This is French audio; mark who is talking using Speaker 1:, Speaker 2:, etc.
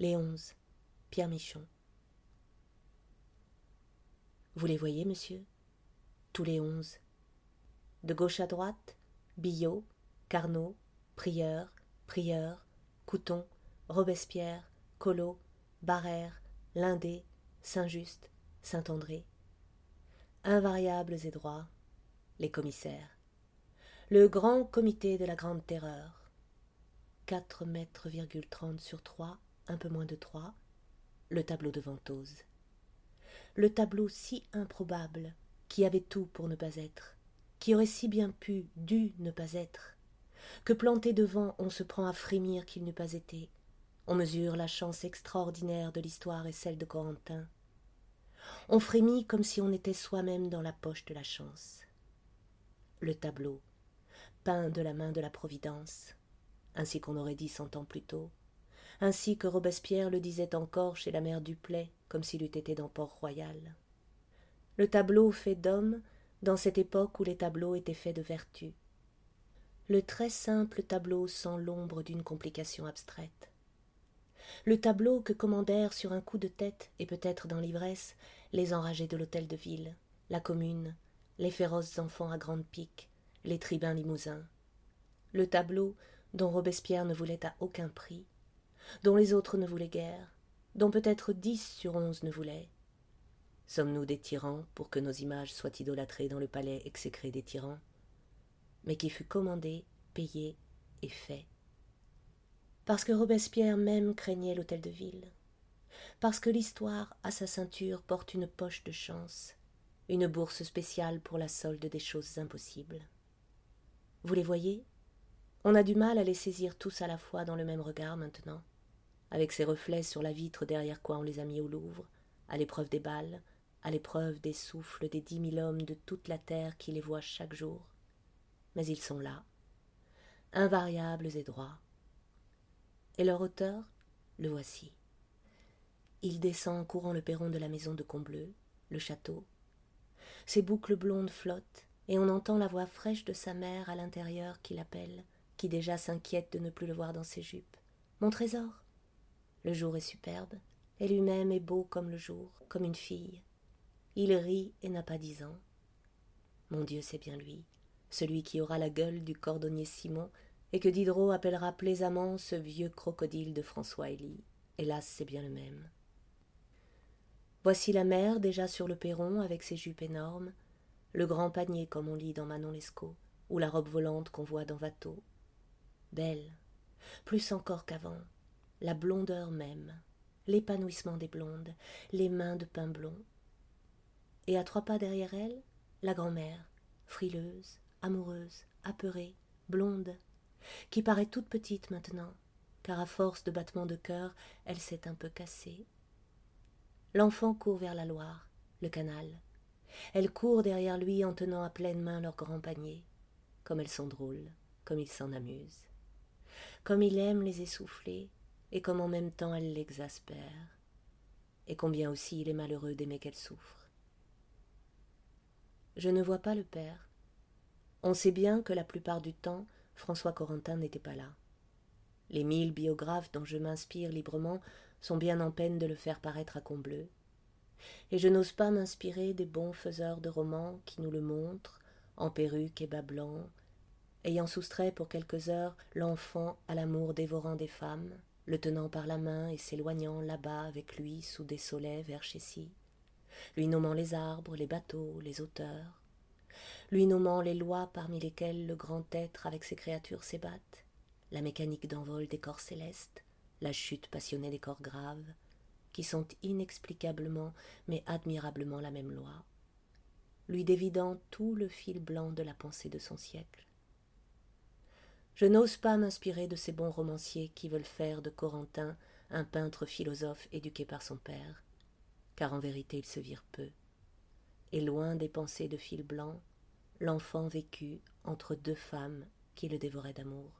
Speaker 1: Les onze. Pierre Michon. Vous les voyez, monsieur? Tous les onze. De gauche à droite, Billot, Carnot, Prieur, Prieur, Couton, Robespierre, Collot, Barère, Lindé, Saint-Just, Saint-André. Invariables et droits, les commissaires. Le grand comité de la Grande Terreur. Quatre mètres trente sur trois, un peu moins de trois. Le tableau de Ventose. Le tableau si improbable, qui avait tout pour ne pas être, qui aurait si bien pu, dû ne pas être, que planté devant on se prend à frémir qu'il n'eût pas été. On mesure la chance extraordinaire de l'histoire et celle de Corentin. On frémit comme si on était soi-même dans la poche de la chance. Le tableau, peint de la main de la Providence, ainsi qu'on aurait dit cent ans plus tôt, ainsi que Robespierre le disait encore chez la mère Duplay, comme s'il eût été dans Port-Royal. Le tableau fait d'homme dans cette époque où les tableaux étaient faits de vertu. Le très simple tableau sans l'ombre d'une complication abstraite. Le tableau que commandèrent sur un coup de tête, et peut-être dans l'ivresse, les enragés de l'hôtel de ville, la commune, les féroces enfants à grande pique, les tribuns limousins. Le tableau dont Robespierre ne voulait à aucun prix, dont les autres ne voulaient guère, dont peut-être dix sur onze ne voulaient. Sommes-nous des tyrans pour que nos images soient idolâtrées dans le palais exécré des tyrans Mais qui fut commandé, payé et fait? Parce que Robespierre même craignait l'hôtel de ville, parce que l'histoire à sa ceinture porte une poche de chance, une bourse spéciale pour la solde des choses impossibles. Vous les voyez? On a du mal à les saisir tous à la fois dans le même regard maintenant, avec ces reflets sur la vitre derrière quoi on les a mis au Louvre, à l'épreuve des balles, à l'épreuve des souffles des dix mille hommes de toute la terre qui les voient chaque jour. Mais ils sont là, invariables et droits. Et leur auteur, le voici. Il descend en courant le perron de la maison de Combleu, le château. Ses boucles blondes flottent, et on entend la voix fraîche de sa mère à l'intérieur qui l'appelle, qui déjà s'inquiète de ne plus le voir dans ses jupes. Mon trésor Le jour est superbe, et lui-même est beau comme le jour, comme une fille. Il rit et n'a pas dix ans. Mon Dieu, c'est bien lui, celui qui aura la gueule du cordonnier Simon, et que Diderot appellera plaisamment ce vieux crocodile de François Élie. Hélas, c'est bien le même. Voici la mère déjà sur le perron avec ses jupes énormes, le grand panier comme on lit dans Manon Lescaut, ou la robe volante qu'on voit dans Watteau. Belle, plus encore qu'avant, la blondeur même, l'épanouissement des blondes, les mains de pain blond. Et à trois pas derrière elle, la grand-mère, frileuse, amoureuse, apeurée, blonde, qui paraît toute petite maintenant, car à force de battements de cœur, elle s'est un peu cassée, L'enfant court vers la Loire, le canal. Elle court derrière lui en tenant à pleine main leur grand panier. Comme elles sont drôles, comme il s'en amuse. Comme il aime les essouffler, et comme en même temps elle l'exaspère. Et combien aussi il est malheureux d'aimer qu'elle souffre. Je ne vois pas le père. On sait bien que la plupart du temps, François Corentin n'était pas là. Les mille biographes dont je m'inspire librement sont bien en peine de le faire paraître à Combleu. Et je n'ose pas m'inspirer des bons faiseurs de romans qui nous le montrent, en perruque et bas blancs, ayant soustrait pour quelques heures l'enfant à l'amour dévorant des femmes, le tenant par la main et s'éloignant là-bas avec lui sous des soleils vers Chessy, lui nommant les arbres, les bateaux, les auteurs, lui nommant les lois parmi lesquelles le grand être avec ses créatures s'ébattent, la mécanique d'envol des corps célestes, la chute passionnée des corps graves, qui sont inexplicablement mais admirablement la même loi, lui dévidant tout le fil blanc de la pensée de son siècle. Je n'ose pas m'inspirer de ces bons romanciers qui veulent faire de Corentin un peintre philosophe éduqué par son père, car en vérité ils se virent peu. Et loin des pensées de fil blanc, l'enfant vécut entre deux femmes qui le dévoraient d'amour.